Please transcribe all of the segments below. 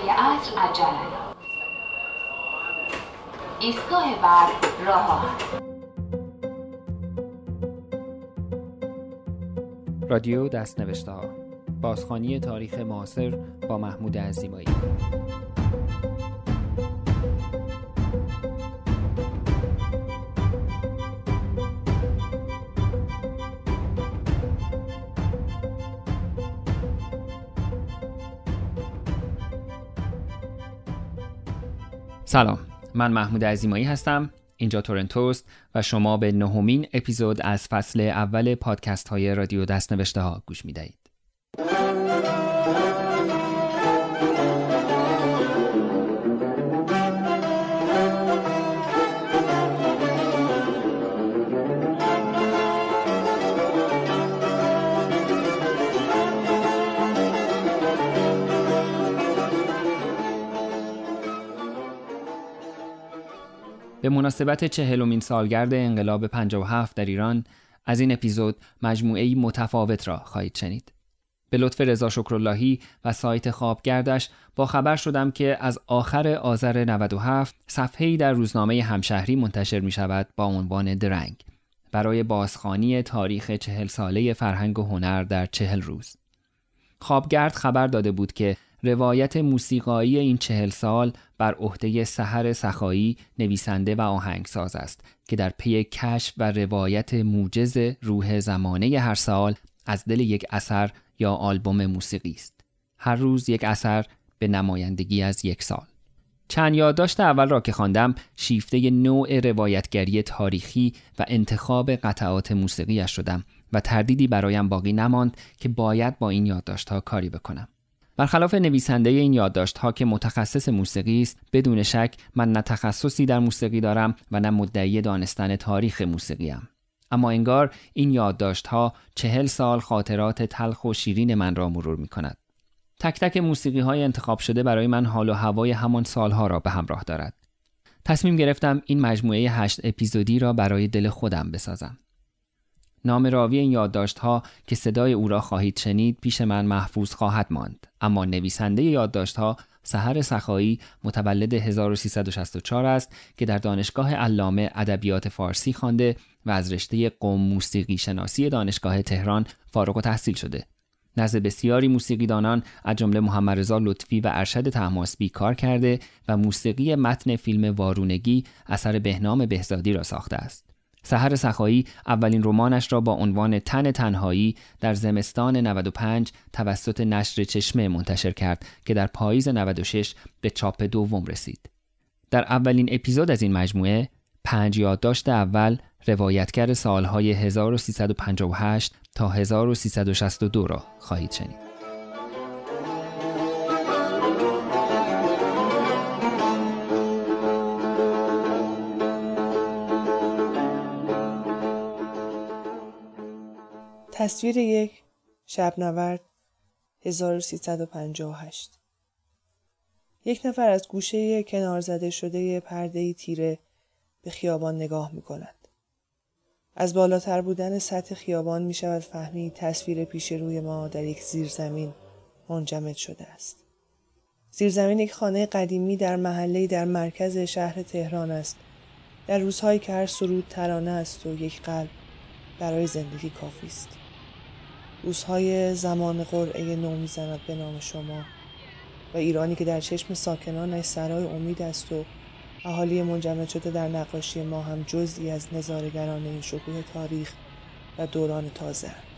برای عصر عجله ایستگاه بعد راه رادیو دست نوشته ها بازخانی تاریخ معاصر با محمود عزیمایی. سلام من محمود عزیمایی هستم اینجا تورنتوست و شما به نهمین اپیزود از فصل اول پادکست های رادیو دست نوشته ها گوش می دهید. به مناسبت چهلمین سالگرد انقلاب 57 در ایران از این اپیزود مجموعه متفاوت را خواهید شنید. به لطف رضا شکراللهی و سایت خوابگردش با خبر شدم که از آخر آذر 97 صفحه‌ای در روزنامه همشهری منتشر می شود با عنوان درنگ برای بازخانی تاریخ چهل ساله فرهنگ و هنر در چهل روز. خوابگرد خبر داده بود که روایت موسیقایی این چهل سال بر عهده سحر سخایی نویسنده و آهنگساز است که در پی کشف و روایت موجز روح زمانه هر سال از دل یک اثر یا آلبوم موسیقی است. هر روز یک اثر به نمایندگی از یک سال. چند یادداشت اول را که خواندم شیفته نوع روایتگری تاریخی و انتخاب قطعات موسیقیش شدم و تردیدی برایم باقی نماند که باید با این یادداشتها کاری بکنم. برخلاف نویسنده این یادداشت ها که متخصص موسیقی است بدون شک من نه تخصصی در موسیقی دارم و نه مدعی دانستن تاریخ موسیقی ام. اما انگار این یادداشت ها چهل سال خاطرات تلخ و شیرین من را مرور می کند. تک تک موسیقی های انتخاب شده برای من حال و هوای همان سالها را به همراه دارد. تصمیم گرفتم این مجموعه هشت اپیزودی را برای دل خودم بسازم. نام راوی این یادداشت ها که صدای او را خواهید شنید پیش من محفوظ خواهد ماند اما نویسنده یادداشت ها سحر سخایی متولد 1364 است که در دانشگاه علامه ادبیات فارسی خوانده و از رشته قوم موسیقی شناسی دانشگاه تهران فارغ و تحصیل شده. نزد بسیاری موسیقیدانان از جمله محمد رضا لطفی و ارشد تحماسبی کار کرده و موسیقی متن فیلم وارونگی اثر بهنام بهزادی را ساخته است. سحر سخایی اولین رمانش را با عنوان تن تنهایی در زمستان 95 توسط نشر چشمه منتشر کرد که در پاییز 96 به چاپ دوم رسید. در اولین اپیزود از این مجموعه پنج یادداشت اول روایتگر سالهای 1358 تا 1362 را خواهید شنید. تصویر یک شبنورد 1358 یک نفر از گوشه کنار زده شده پرده تیره به خیابان نگاه می کند. از بالاتر بودن سطح خیابان می شود فهمید تصویر پیش روی ما در یک زیرزمین منجمد شده است. زیرزمین یک خانه قدیمی در محله در مرکز شهر تهران است. در روزهایی که هر سرود ترانه است و یک قلب برای زندگی کافی است. روزهای زمان قرعه نو می‌زند به نام شما و ایرانی که در چشم ساکنانش سرای امید است و اهالی منجمد شده در نقاشی ما هم جزئی از نظارگران این شکوه تاریخ و دوران تازه هست.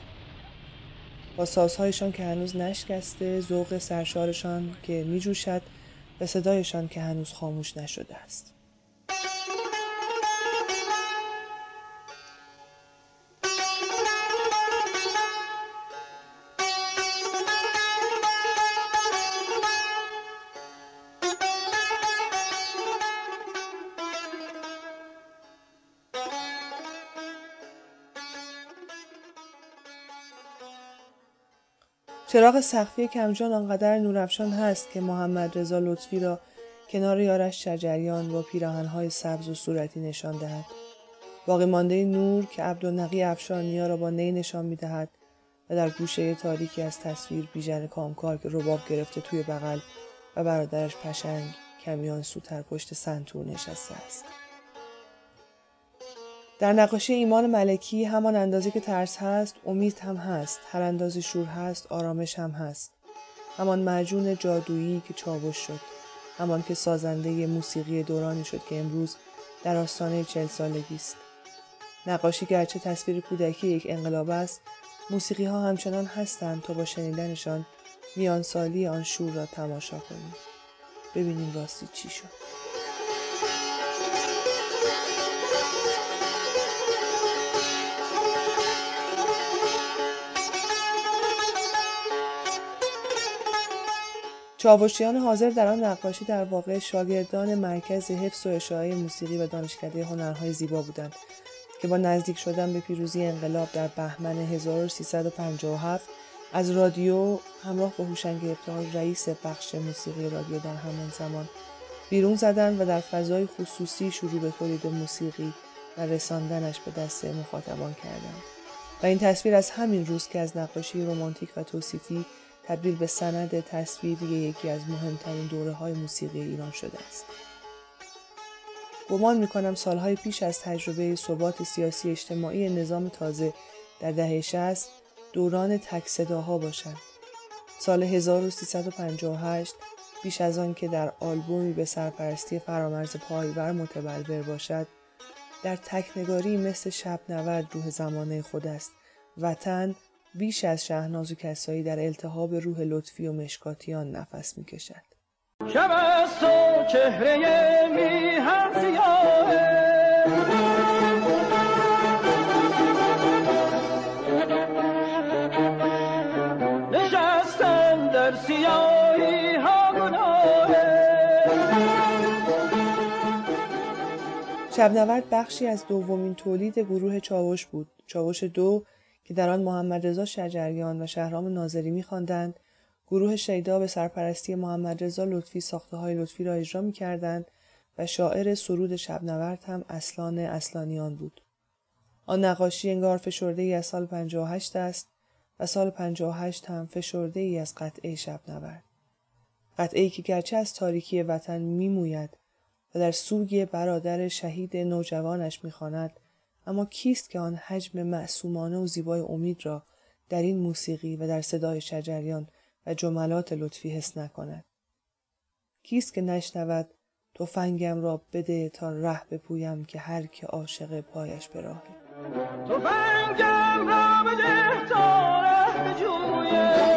با سازهایشان که هنوز نشکسته ذوق سرشارشان که میجوشد و صدایشان که هنوز خاموش نشده است چراغ سقفی کمجان آنقدر نورافشان هست که محمد رضا لطفی را کنار یارش شجریان با پیراهنهای سبز و صورتی نشان دهد باقی مانده نور که عبدالنقی افشانیا را با نی نشان می‌دهد و در گوشه تاریکی از تصویر بیژن کامکار که رباب گرفته توی بغل و برادرش پشنگ کمیان سوتر پشت سنتور نشسته است. در نقاشی ایمان ملکی همان اندازه که ترس هست امید هم هست. هر اندازه شور هست آرامش هم هست. همان معجون جادویی که چاوش شد. همان که سازنده موسیقی دورانی شد که امروز در آستانه چل سالگی است. نقاشی گرچه تصویر کودکی یک انقلاب است موسیقی ها همچنان هستند تا با شنیدنشان میانسالی آن شور را تماشا کنیم. ببینیم راستی چی شد. چاوشیان حاضر در آن نقاشی در واقع شاگردان مرکز حفظ و اشاعه موسیقی و دانشکده هنرهای زیبا بودند که با نزدیک شدن به پیروزی انقلاب در بهمن 1357 از رادیو همراه با هوشنگ ابتهاج رئیس بخش موسیقی رادیو در همان زمان بیرون زدند و در فضای خصوصی شروع به تولید موسیقی و رساندنش به دست مخاطبان کردند و این تصویر از همین روز که از نقاشی رمانتیک و توصیفی تبدیل به سند تصویری یکی از مهمترین دوره های موسیقی ایران شده است. گمان می کنم سالهای پیش از تجربه ثبات سیاسی اجتماعی نظام تازه در دهه 60 دوران تک صداها باشند. سال 1358 بیش از آن که در آلبومی به سرپرستی فرامرز پایور متبلور باشد در تکنگاری مثل شب نورد روح زمانه خود است وطن بیش از شهناز و کسایی در التهاب روح لطفی و مشکاتیان نفس می کشد. شب است و چهره میهن نشستم در سیاهی ها شبنورد بخشی از دومین تولید گروه چاوش بود. چاوش دو که در آن محمد رضا شجریان و شهرام ناظری میخواندند گروه شیدا به سرپرستی محمد رضا لطفی ساخته های لطفی را اجرا می کردند و شاعر سرود شبنورد هم اصلان اصلانیان بود. آن نقاشی انگار فشرده ای از سال 58 است و سال 58 هم فشرده ای از قطعه شبنورد. قطعه ای که گرچه از تاریکی وطن میموید و در سوگ برادر شهید نوجوانش می‌خواند اما کیست که آن حجم معصومانه و زیبای امید را در این موسیقی و در صدای شجریان و جملات لطفی حس نکند؟ کیست که نشنود تفنگم را بده تا ره بپویم که هر که عاشق پایش به راهه تفنگم را بده تا ره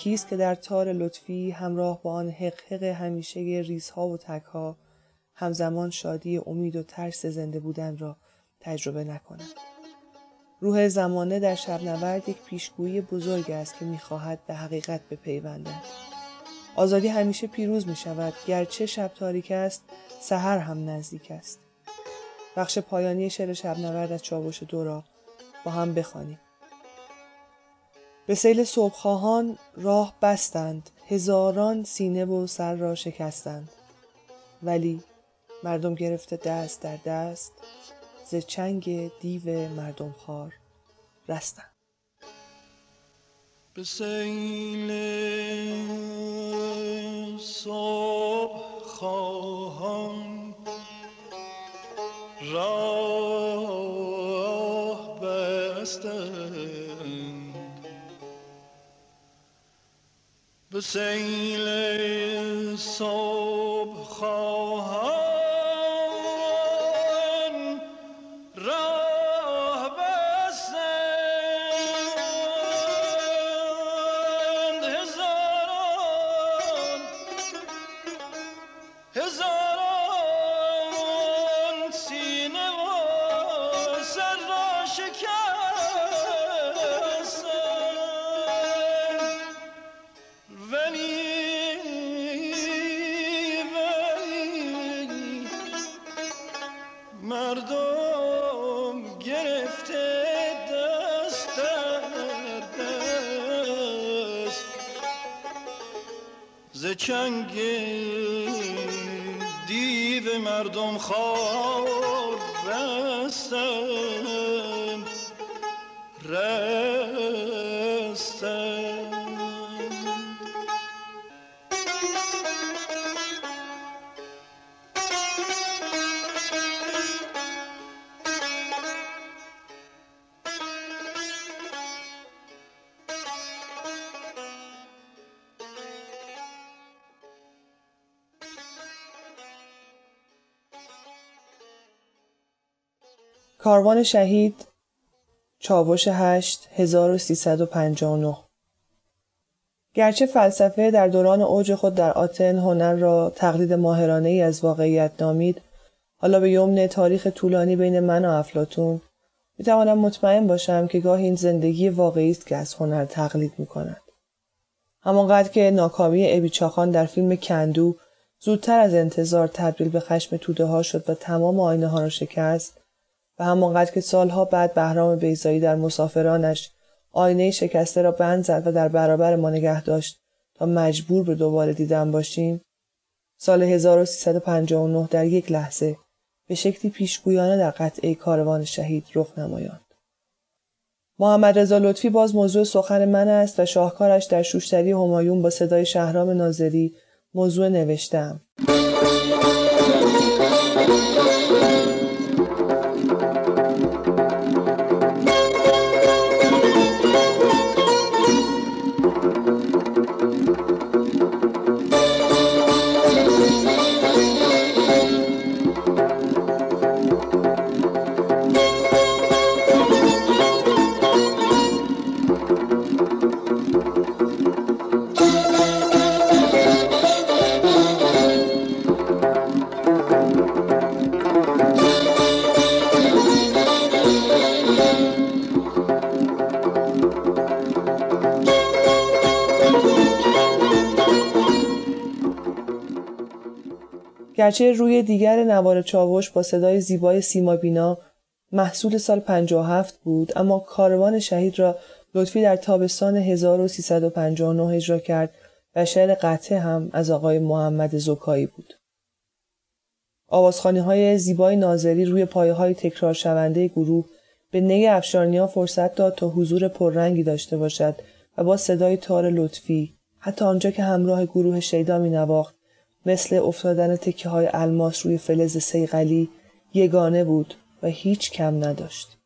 کیست که در تار لطفی همراه با آن حقحق همیشه ریزها و تکها همزمان شادی امید و ترس زنده بودن را تجربه نکند. روح زمانه در شب نورد یک پیشگویی بزرگ است که می‌خواهد به حقیقت بپیوندد. آزادی همیشه پیروز می شود گرچه شب تاریک است سحر هم نزدیک است. بخش پایانی شعر شب نورد از چاوش دو را با هم بخوانیم. به سیل صبحخواهان راه بستند هزاران سینه و سر را شکستند. ولی مردم گرفته دست در دست ز چنگ دیو مردم خار رستند. به سیل صبح راه بستند به سیل صبح خواهان چنگ دیو مردم خوار کاروان شهید چاوش هشت 1359 گرچه فلسفه در دوران اوج خود در آتن هنر را تقلید ماهرانه ای از واقعیت نامید حالا به یمن تاریخ طولانی بین من و افلاتون می توانم مطمئن باشم که گاه این زندگی واقعی است که از هنر تقلید می کند. همانقدر که ناکامی ابی چاخان در فیلم کندو زودتر از انتظار تبدیل به خشم توده ها شد و تمام آینه ها را شکست و همانقدر که سالها بعد بهرام بیزایی در مسافرانش آینه شکسته را بند زد و در برابر ما نگه داشت تا مجبور به دوباره دیدن باشیم سال 1359 در یک لحظه به شکلی پیشگویانه در قطعه کاروان شهید رخ نمایاند. محمد رضا لطفی باز موضوع سخن من است و شاهکارش در شوشتری همایون با صدای شهرام ناظری موضوع نوشتم. گرچه روی دیگر نوار چاوش با صدای زیبای سیما بینا محصول سال 57 بود اما کاروان شهید را لطفی در تابستان 1359 اجرا کرد و شعر قطعه هم از آقای محمد زکایی بود. آوازخانی های زیبای ناظری روی پایه های تکرار شونده گروه به نی افشارنیا فرصت داد تا حضور پررنگی داشته باشد و با صدای تار لطفی حتی آنجا که همراه گروه شیدا می نواخت مثل افتادن تکه های الماس روی فلز سیغلی یگانه بود و هیچ کم نداشت.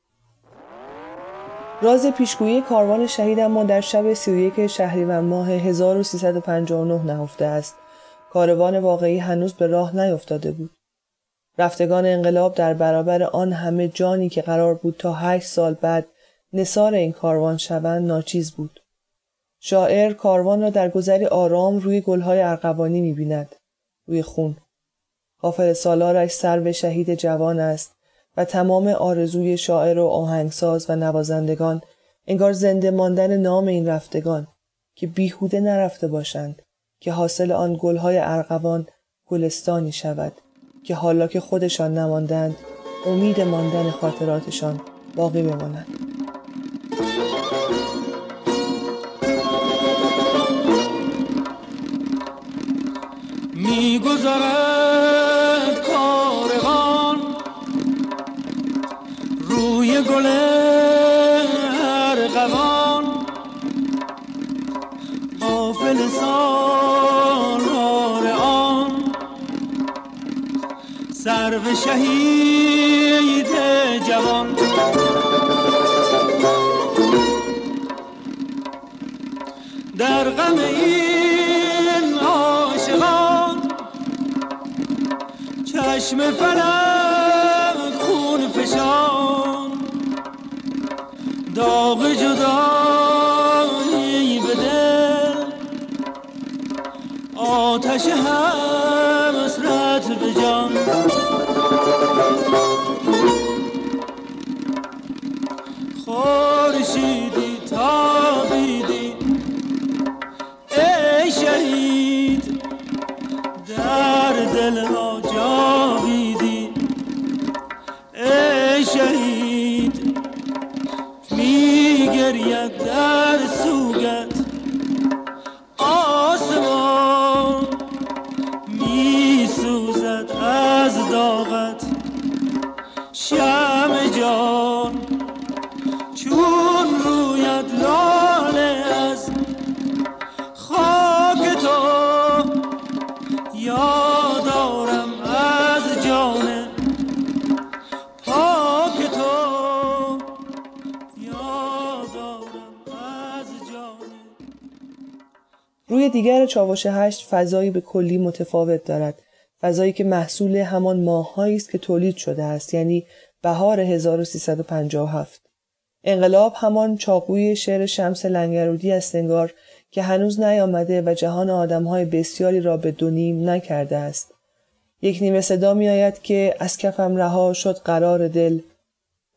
راز پیشگویی کاروان شهید اما در شب 31 شهریور ماه 1359 نهفته است. کاروان واقعی هنوز به راه نیفتاده بود. رفتگان انقلاب در برابر آن همه جانی که قرار بود تا هشت سال بعد نصار این کاروان شوند ناچیز بود. شاعر کاروان را در گذری آرام روی گلهای ارغوانی می‌بیند. روی خون. غافل سالارش سر شهید جوان است و تمام آرزوی شاعر و آهنگساز و نوازندگان انگار زنده ماندن نام این رفتگان که بیهوده نرفته باشند که حاصل آن گلهای ارغوان گلستانی شود که حالا که خودشان نماندند امید ماندن خاطراتشان باقی میگذرد کاروان روی گل ارغوان. قافل سالار آن سرو شهید جوان. در غم این چشم فلک خون فشان. داغ جدایی به دل آتش حسرت چاوش هشت فضایی به کلی متفاوت دارد فضایی که محصول همان ماههایی است که تولید شده است یعنی بهار 1357 انقلاب همان چاقوی شعر شمس لنگرودی است انگار که هنوز نیامده و جهان آدمهای بسیاری را به دو نکرده است یک نیمه صدا می آید که از کفم رها شد قرار دل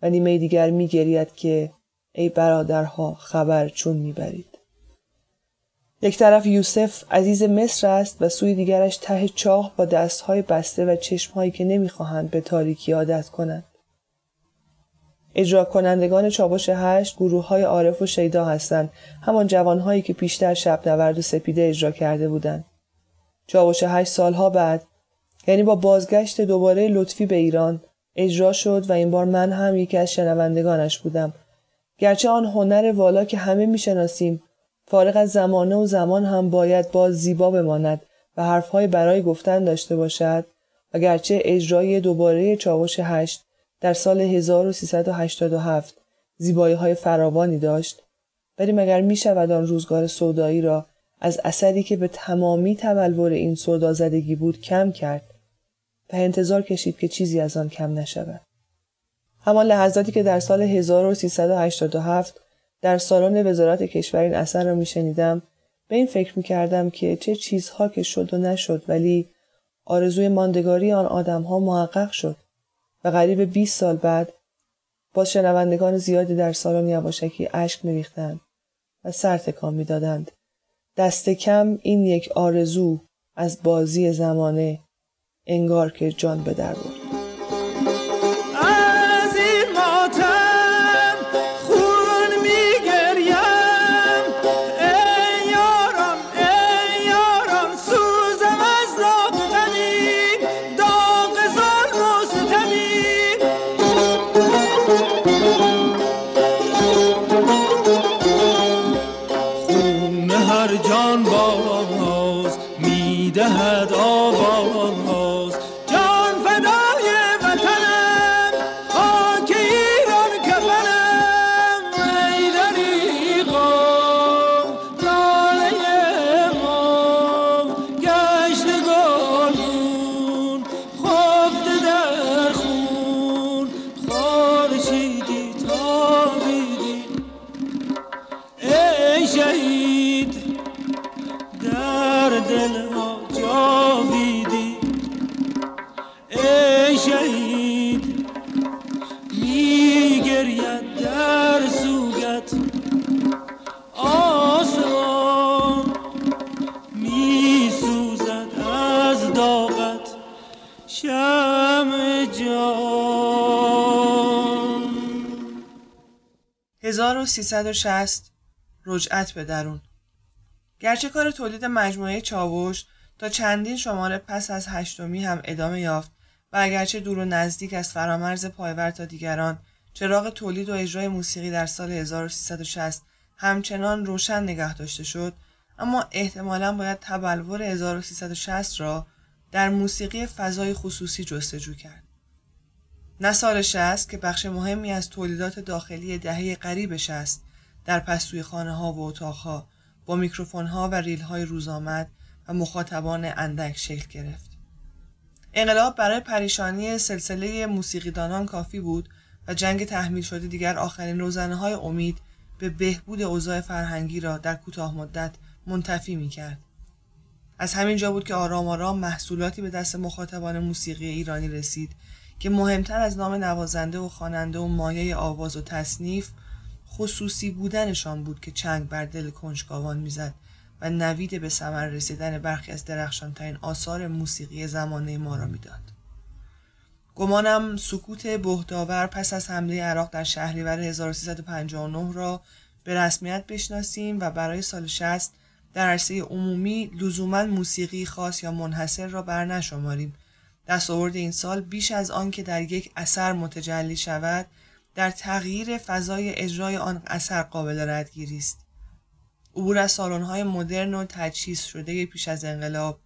و نیمه دیگر می گرید که ای برادرها خبر چون می برید. یک طرف یوسف عزیز مصر است و سوی دیگرش ته چاه با دستهای بسته و چشمهایی که نمی‌خواهند به تاریکی عادت کنند. اجرا کنندگان چابش هشت گروه های عارف و شیدا هستند همان جوانهایی که پیشتر شب نورد و سپیده اجرا کرده بودند. چابش هشت سالها بعد یعنی با بازگشت دوباره لطفی به ایران اجرا شد و این بار من هم یکی از شنوندگانش بودم گرچه آن هنر والا که همه می‌شناسیم فارغ از زمانه و زمان هم باید باز زیبا بماند و حرفهای برای گفتن داشته باشد و گرچه اجرای دوباره چاوش هشت در سال 1387 زیبایی های فراوانی داشت ولی مگر می شود آن روزگار سودایی را از اثری که به تمامی تبلور این سودا زدگی بود کم کرد و انتظار کشید که چیزی از آن کم نشود. همان لحظاتی که در سال 1387 در سالن وزارت کشور این اثر را میشنیدم. به این فکر می کردم که چه چیزها که شد و نشد ولی آرزوی ماندگاری آن آدمها محقق شد. و قریب 20 سال بعد با شنوندگان زیادی در سالن یواشکی اشک میریختند و سر تکان می‌دادند. دست کم این یک آرزو از بازی زمانه انگار که جان به در برد. و 360 رجعت به درون. گرچه کار تولید مجموعه چاوش تا چندین شماره پس از هشتمی هم ادامه یافت و اگرچه دور و نزدیک از فرامرز پایور تا دیگران چراغ تولید و اجرای موسیقی در سال 1360 همچنان روشن نگه داشته شد اما احتمالا باید تبلور 1360 را در موسیقی فضای خصوصی جستجو کرد. نه سال 60 که بخش مهمی از تولیدات داخلی دهه قریبش است در پستوی خانه ها و اتاق ها با میکروفون ها و ریل های روزآمد و مخاطبان اندک شکل گرفت. انقلاب برای پریشانی سلسله موسیقیدانان کافی بود و جنگ تحمیل شده دیگر آخرین روزنه های امید به بهبود اوضاع فرهنگی را در کوتاه مدت منتفی می کرد. از همین جا بود که آرام آرام محصولاتی به دست مخاطبان موسیقی ایرانی رسید که مهمتر از نام نوازنده و خواننده و مایه آواز و تصنیف خصوصی بودنشان بود که چنگ بر دل کنجکاوان می‌زد و نوید به ثمر رسیدن برخی از درخشانترین آثار موسیقی زمانه ما را می‌داد. گمانم سکوت بهداور پس از حمله عراق در شهریور 1359 را به رسمیت بشناسیم و برای سال 60 در عرصه عمومی لزوما موسیقی خاص یا منحصر را بر نشماریم. دستاورد این سال بیش از آن که در یک اثر متجلی شود در تغییر فضای اجرای آن اثر قابل ردگیری است عبور از سالن‌های مدرن و تجهیز شده پیش از انقلاب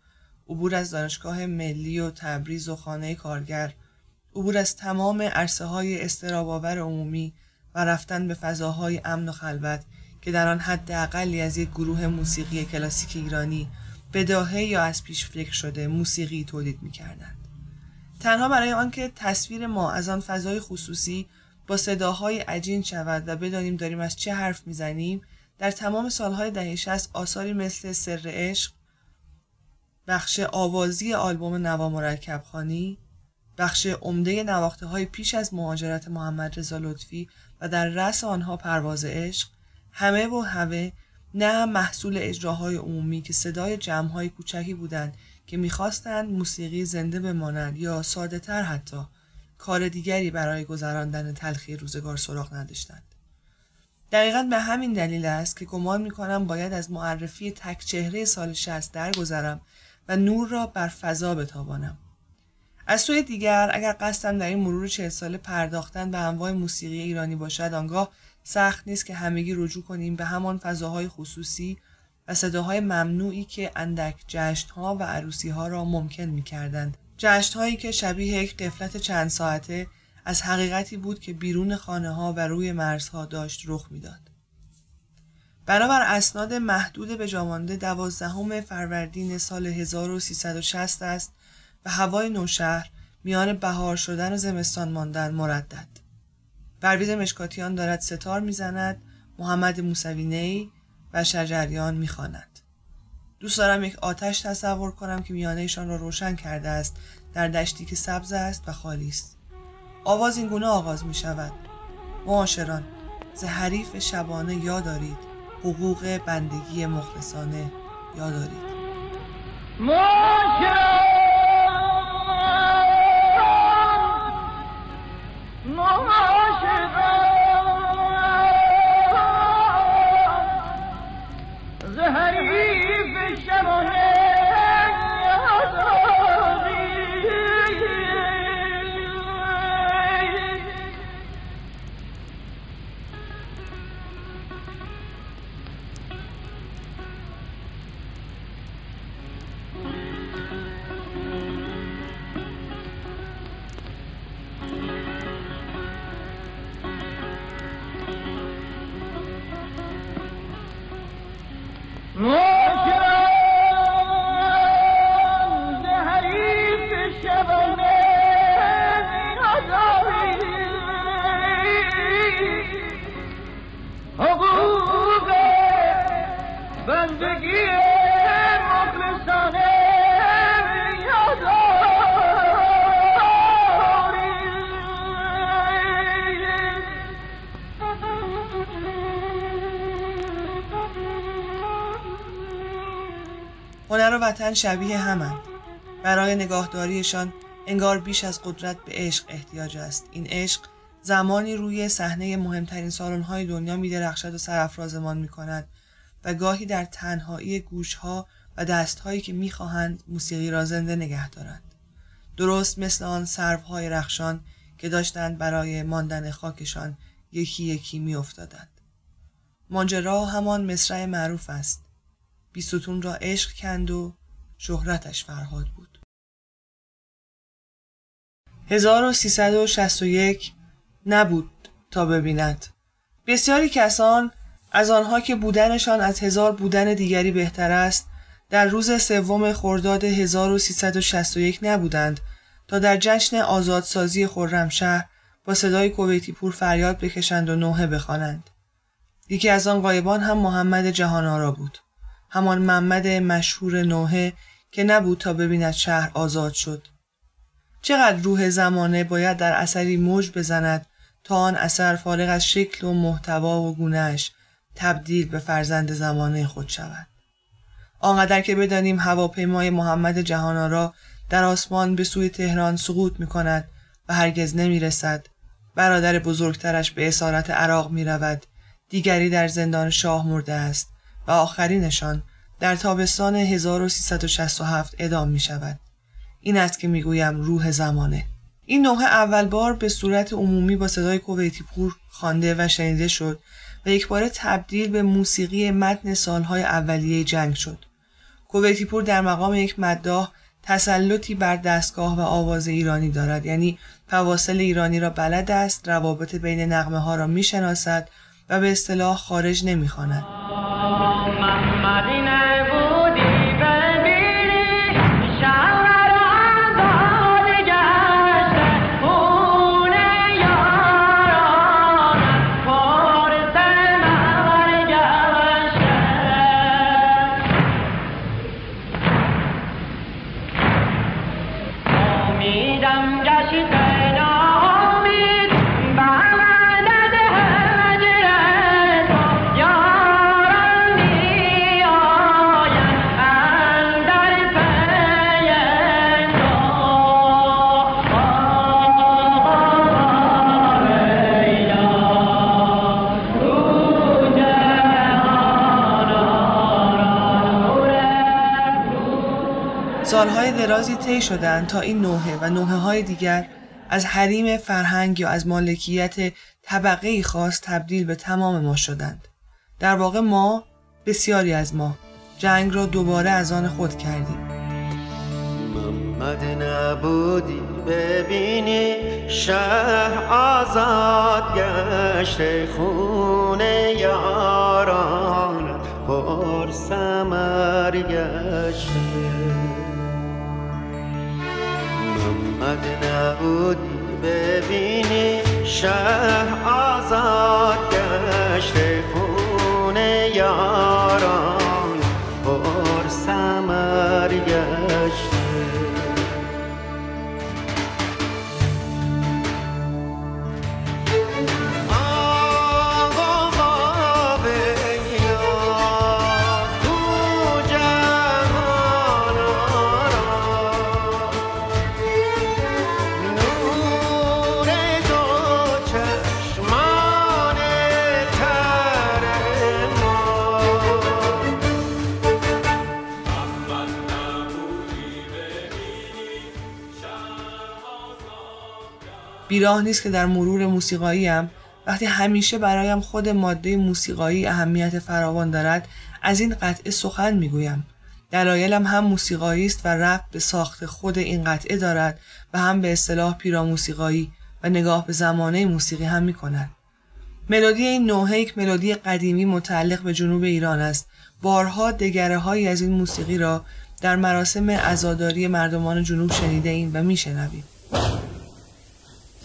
عبور از دانشگاه ملی و تبریز و خانه کارگر عبور از تمام عرصه های استراباور عمومی و رفتن به فضاهای امن و خلوت که در آن حد اقلی از یک گروه موسیقی کلاسیک ایرانی بداهه یا از پیش فکر شده موسیقی تولید می کردند. تنها برای آنکه تصویر ما از آن فضای خصوصی با صداهای عجین شود و بدانیم داریم از چه حرف می‌زنیم در تمام سالهای دهه 60 آثاری مثل سر عشق بخش آوازی آلبوم نوا مرکب خانی بخش عمده نواخته های پیش از مهاجرت محمد رضا لطفی و در رأس آنها پرواز عشق همه و همه نه محصول اجراهای عمومی که صدای جمعهای کوچکی بودند که می‌خواستند موسیقی زنده بمانند یا ساده تر حتی کار دیگری برای گذراندن تلخی روزگار سراغ نداشتند. دقیقا به همین دلیل است که گمان می‌کنم باید از معرفی تک چهره سال 60 درگذرم و نور را بر فضا بتابانم. از سوی دیگر اگر قصدم در این مرور چهل ساله پرداختن به انواع موسیقی ایرانی باشد آنگاه سخت نیست که همگی رجوع کنیم به همان فضاهای خصوصی صداهای ممنوعی که اندک جشنها و عروسیها را ممکن می کردند. جشنهایی که شبیه یک قفلت چند ساعته از حقیقتی بود که بیرون خانه ها و روی مرزها داشت رخ می‌داد. بنابر اسناد محدود به جامانده دوازدهم فروردین سال 1360 است و هوای نوشهر میان بهار شدن و زمستان ماندن مردد. پرویز مشکاتیان دارد ستار می‌زند محمد موسوی و شجریان می‌خواند. دوست دارم یک آتش تصور کنم که میانهشان را روشن کرده است در دشتی که سبز است و خالی است. آواز این گونه آغاز می شود معاشران ز حریف شبانه یاد دارید حقوق بندگی مخلصانه یاد دارید هنر و وطن شبیه همند برای نگاهداریشان انگار بیش از قدرت به عشق احتیاج است. این عشق زمانی روی صحنه مهمترین سالن‌های دنیا میدرخشد و سرافرازمان می‌کند و گاهی در تنهایی گوشها و دستهایی که می‌خواهند موسیقی را زنده نگه دارند. درست مثل آن سروهای رخشان که داشتند برای ماندن خاکشان یکی یکی میافتادند ماجرا همان مصرع معروف است. بیستون را عشق کند و شهرتش فرهاد بود 1361 نبود تا ببیند بسیاری کسان از آنها که بودنشان از هزار بودن دیگری بهتر است در روز سوم خرداد 1361 نبودند تا در جشن آزادسازی خرمشهر با صدای کویتی پور فریاد بکشند و نوحه بخوانند. یکی از آن قایبان هم محمد جهانارا بود. همان محمد مشهور نوحه که نبود تا ببیند شهر آزاد شد. چقدر روح زمانه باید در اثری موج بزند تا آن اثر فارغ از شکل و محتوا و گونهش تبدیل به فرزند زمانه خود شود. آنقدر که بدانیم هواپیمای محمد جهانارا در آسمان به سوی تهران سقوط می کند و هرگز نمی رسد. برادر بزرگترش به اسارت عراق می رود. دیگری در زندان شاه مرده است آخرینشان در تابستان 1367 ادام می شود. این است که می گویم روح زمانه. این نوحه اول بار به صورت عمومی با صدای کویتی پور خوانده و شنیده شد و یک بار تبدیل به موسیقی متن سالهای اولیه جنگ شد. کویتی پور در مقام یک مداح تسلطی بر دستگاه و آواز ایرانی دارد یعنی فواصل ایرانی را بلد است روابط بین نقمه ها را می شناسد و به اصطلاح خارج نمی‌خواند. سالهای درازی طی شدند تا این نوحه و نوحه های دیگر از حریم فرهنگ یا از مالکیت طبقه خاص تبدیل به تمام ما شدند. در واقع ما بسیاری از ما جنگ را دوباره از آن خود کردیم. محمد نبودی ببینی شهر آزاد گشته خونه یاران پر سمر گشته محمد نبودی ببینی شهر آزاد گشته خونه یاران. بیراه نیست که در مرور موسیقایی هم وقتی همیشه برایم خود ماده موسیقایی اهمیت فراوان دارد از این قطعه سخن می‌گویم. دلایلم هم موسیقایی است و رفت به ساخت خود این قطعه دارد و هم به اصطلاح پیرا موسیقایی و نگاه به زمانه موسیقی هم می کند. ملودی این نوحه یک ملودی قدیمی متعلق به جنوب ایران است. بارها دگره هایی از این موسیقی را در مراسم عزاداری مردمان جنوب شنیده ایم و میشنویم.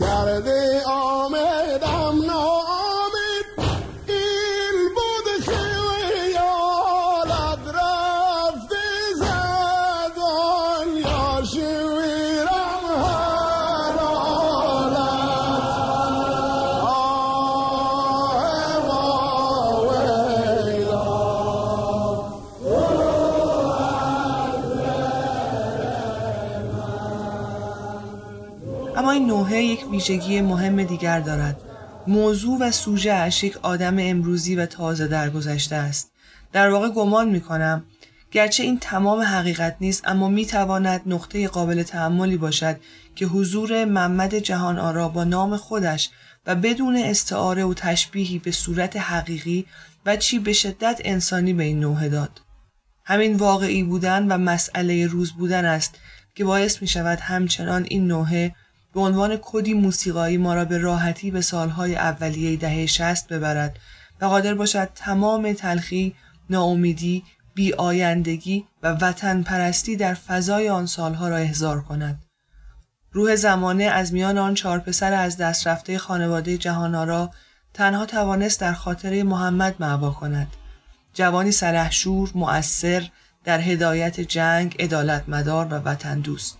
کرده آمدم نامید اما این نوحه یک ویژگی مهم دیگر دارد. موضوع و سوژه اش یک آدم امروزی و تازه درگذشته است. در واقع گمان می کنم گرچه این تمام حقیقت نیست اما می تواند نقطه قابل تحملی باشد که حضور محمد جهان آرا با نام خودش و بدون استعاره و تشبیهی به صورت حقیقی و چی به شدت انسانی به این نوحه داد. همین واقعی بودن و مسئله روز بودن است که باعث می شود همچنان این نوحه به عنوان کدی موسیقایی ما را به راحتی به سالهای اولیه دهه شست ببرد و قادر باشد تمام تلخی، ناامیدی، بیآیندگی و وطن پرستی در فضای آن سالها را احضار کند. روح زمانه از میان آن چهار پسر از دست رفته خانواده جهانارا تنها توانست در خاطره محمد معوا کند. جوانی سلحشور، مؤثر، در هدایت جنگ، عدالت مدار و وطن دوست.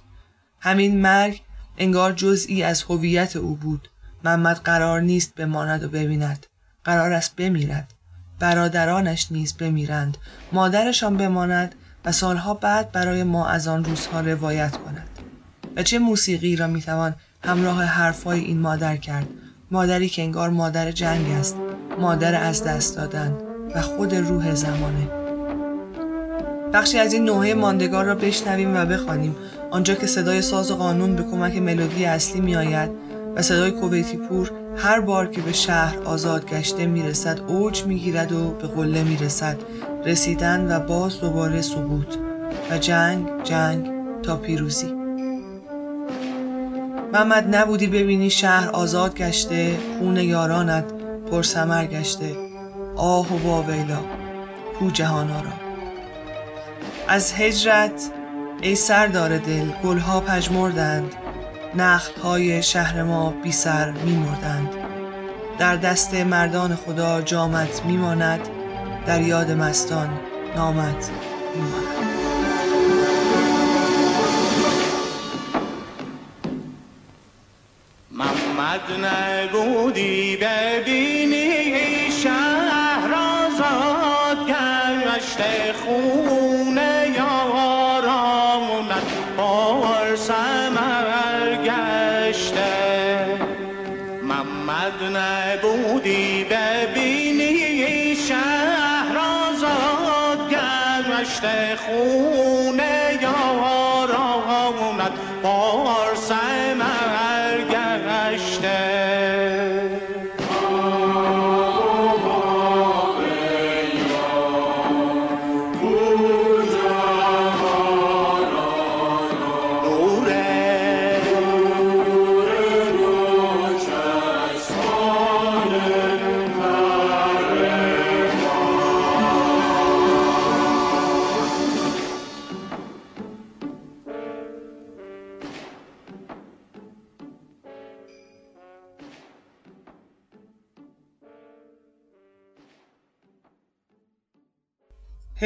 همین مرگ انگار جزئی از هویت او بود. محمد قرار نیست بماند و ببیند. قرار است بمیرد. برادرانش نیز بمیرند. مادرشان بماند و سالها بعد برای ما از آن روزها روایت کند. و چه موسیقی را می‌توان همراه حرفهای این مادر کرد. مادری که انگار مادر جنگ است. مادر از دست دادن و خود روح زمانه. بخشی از این نوحه ماندگار را بشنویم و بخوانیم آنجا که صدای ساز و قانون به کمک ملودی اصلی می آید و صدای کویتی پور هر بار که به شهر آزاد گشته می رسد اوج می گیرد و به قله می رسد رسیدن و باز دوباره سقوط و جنگ جنگ تا پیروزی. محمد نبودی ببینی شهر آزاد گشته خون یارانت پرسمر گشته. آه و واویلا کو جهانا را از هجرت ای سردار دل گلها پژمردند نخلهای شهر ما بی سر میمردند. در دست مردان خدا جامت میماند در یاد مستان نامت میماند. محمد نبودی ببینی شهر آزاد گشته خونه بار سمر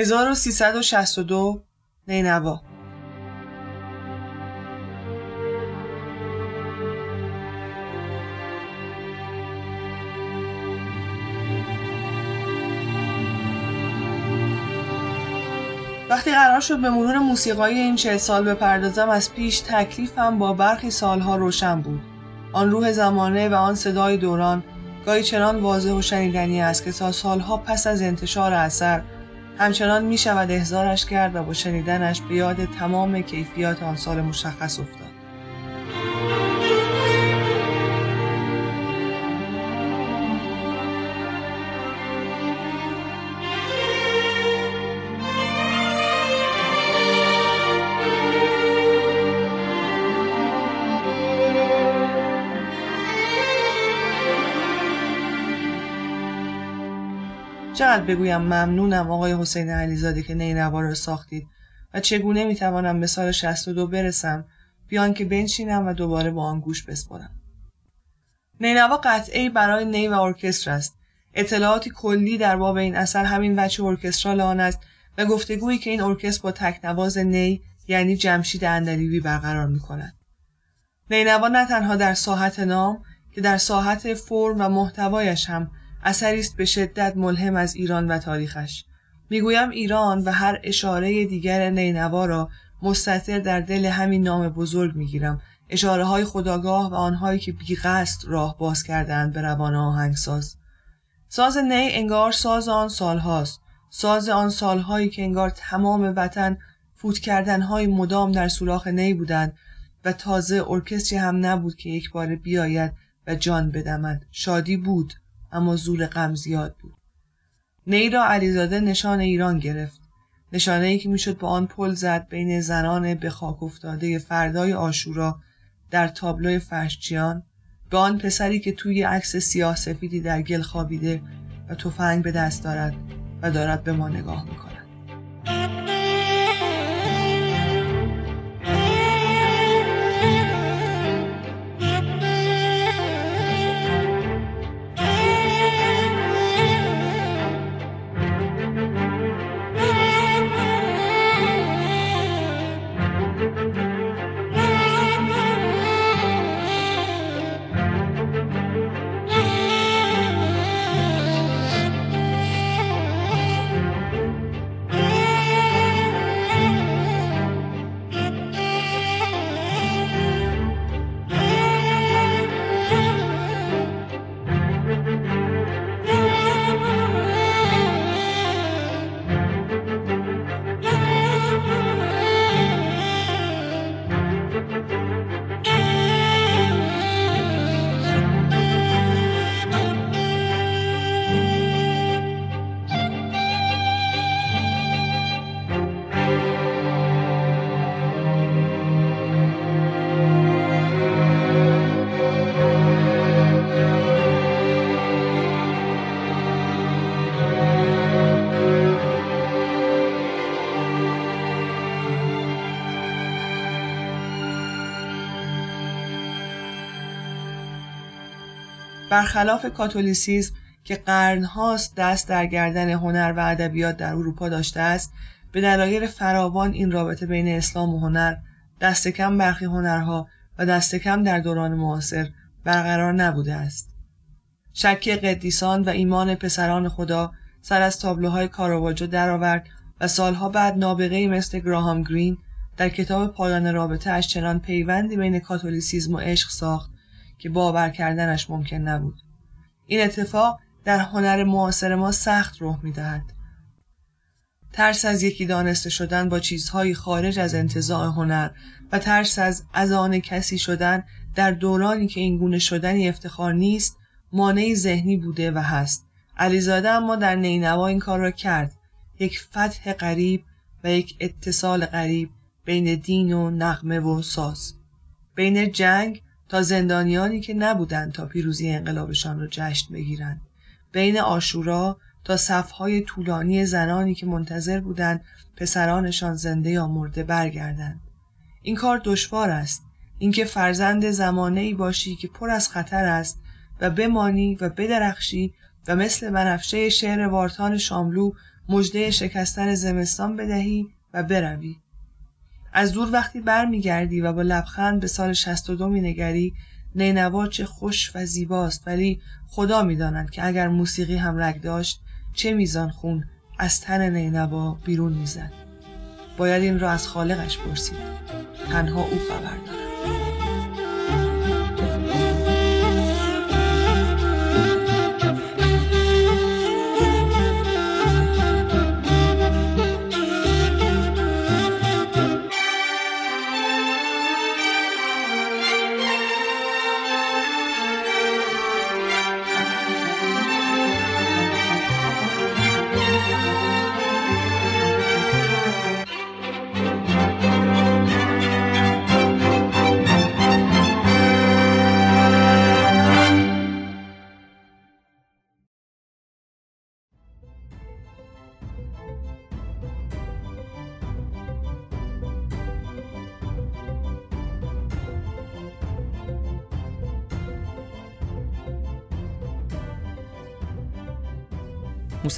1362 نینوا. وقتی قرار شد به مرور موسیقای این چه سال بپردازم از پیش تکلیفم با برخی سالها روشن بود. آن روح زمانه و آن صدای دوران گاهی چنان واضح و شنیدنی است که تا سالها پس از انتشار اثر همچنان می شود احضارش کرد و با شنیدنش به یاد تمام کیفیات آن سال مشخص افتاد. چقدر بگویم ممنونم آقای حسین علیزاده که نینوا را ساختید و چگونه می‌توانم به سال 62 برسم بیان که بنشینم و دوباره با آن گوش بسپرم. نینوا قطعی برای نی و ارکستر است. اطلاعاتی کلی در باب این اثر همین وجه ارکسترال آن است و گفتگویی که این ارکستر با تکنواز نی یعنی جمشید اندلیبی برقرار می کند. نینوا نه تنها در ساحت نام که در ساحت فرم و محتوایش هم اثری است به شدت ملهم از ایران و تاریخش. می‌گویم ایران و هر اشاره دیگر نینوا را مستطر در دل همین نام بزرگ می‌گیرم. اشاره های خداگاه و آنهایی که بی قصد راه باز کردند به روان آهنگساز. ساز نی انگار ساز آن سالهاست. ساز آن سالهایی که انگار تمام وطن فوت کردنهای مدام در سوراخ نی بودند و تازه ارکستری هم نبود که یک بار بیاید و جان بدمد. شادی بود. اما زور غم زیاد بود. نی را علیزاده نشان ایران گرفت. نشانه ای که می‌شد با آن پل زد بین زنان به خاک افتاده فردای آشورا در تابلوی فرشچیان به آن پسری که توی عکس سیاه سفیدی در گل خوابیده و تفنگ به دست دارد و دارد به ما نگاه می‌کند. برخلاف کاتولیسیزم که قرنهاست دست در گردن هنر و ادبیات در اروپا داشته است به دلایل فراوان این رابطه بین اسلام و هنر دست کم برخی هنرها و دست کم در دوران معاصر برقرار نبوده است. شکی قدیسان و ایمان پسران خدا سر از تابلوهای کارواجو درآورد و سالها بعد نابغه‌ای مثل گراهام گرین در کتاب پایان رابطه اش چنان پیوندی بین کاتولیسیزم و عشق ساخت که باور کردنش ممکن نبود. این اتفاق در هنر معاصر ما سخت رخ می‌دهد. ترس از یکی دانسته شدن با چیزهایی خارج از انتظاع هنر و ترس از از آن کسی شدن در دورانی که این گونه شدنی افتخار نیست مانعی ذهنی بوده و هست. علیزاده اما در نینوا این کار را کرد. یک فتح غریب و یک اتصال غریب بین دین و نغمه و ساز. بین جنگ تا زندانیانی که نبودند تا پیروزی انقلابشان را جشن بگیرند بین آشورا تا صفهای طولانی زنانی که منتظر بودند پسرانشان زنده یا مرده برگردند این کار دشوار است. اینکه فرزند زمانه ای باشی که پر از خطر است و بمانی و بدرخشی و مثل بنفشه شعر وارتان شاملو مژده شکستن زمستان بدهی و بروی. از دور وقتی برمیگردی و با لبخند به سال 62 مینگری نینوا چه خوش و زیباست ولی خدا می‌داند که اگر موسیقی هم رگ داشت چه میزان خون از تن نینوا بیرون می‌زد. باید این را از خالقش پرسید. تنها او خبر دارد.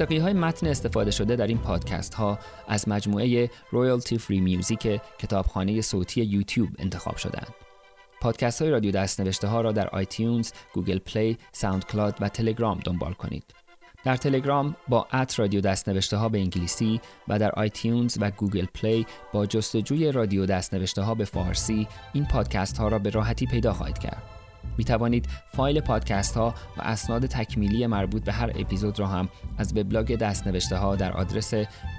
موسیقی های متن استفاده شده در این پادکست ها از مجموعه royalty free music کتابخانه صوتی یوتیوب انتخاب شدند. پادکست های رادیو دستنوشته ها را در iTunes، Google Play، SoundCloud و تلگرام دنبال کنید. در تلگرام با at رادیو دستنوشته ها به انگلیسی و در iTunes و Google Play با جستجوی رادیو دستنوشته ها به فارسی این پادکست ها را به راحتی پیدا خواهید کرد. می توانید فایل پادکست ها و اسناد تکمیلی مربوط به هر اپیزود را هم از وبلاگ دستنوشته ها در آدرس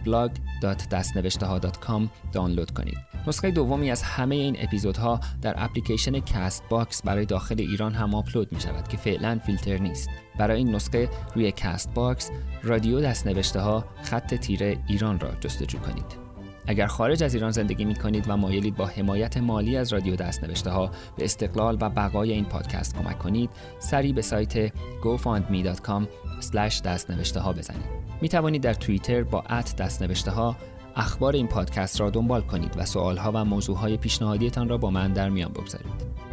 blog.dastnaveshtaha.com دانلود کنید. نسخه دومی از همه این اپیزودها در اپلیکیشن Castbox برای داخل ایران هم آپلود می شود که فعلا فیلتر نیست. برای این نسخه روی Castbox رادیو دستنوشته ها خط تیره ایران را جستجو کنید. اگر خارج از ایران زندگی می کنید و مایلید با حمایت مالی از رادیو دستنوشته ها به استقلال و بقای این پادکست کمک کنید سری به سایت gofundme.com دستنوشته ها بزنید. می توانید در توییتر با ات دستنوشته ها اخبار این پادکست را دنبال کنید و سوال ها و موضوع های پیشنهادیتان را با من در میان بگذارید.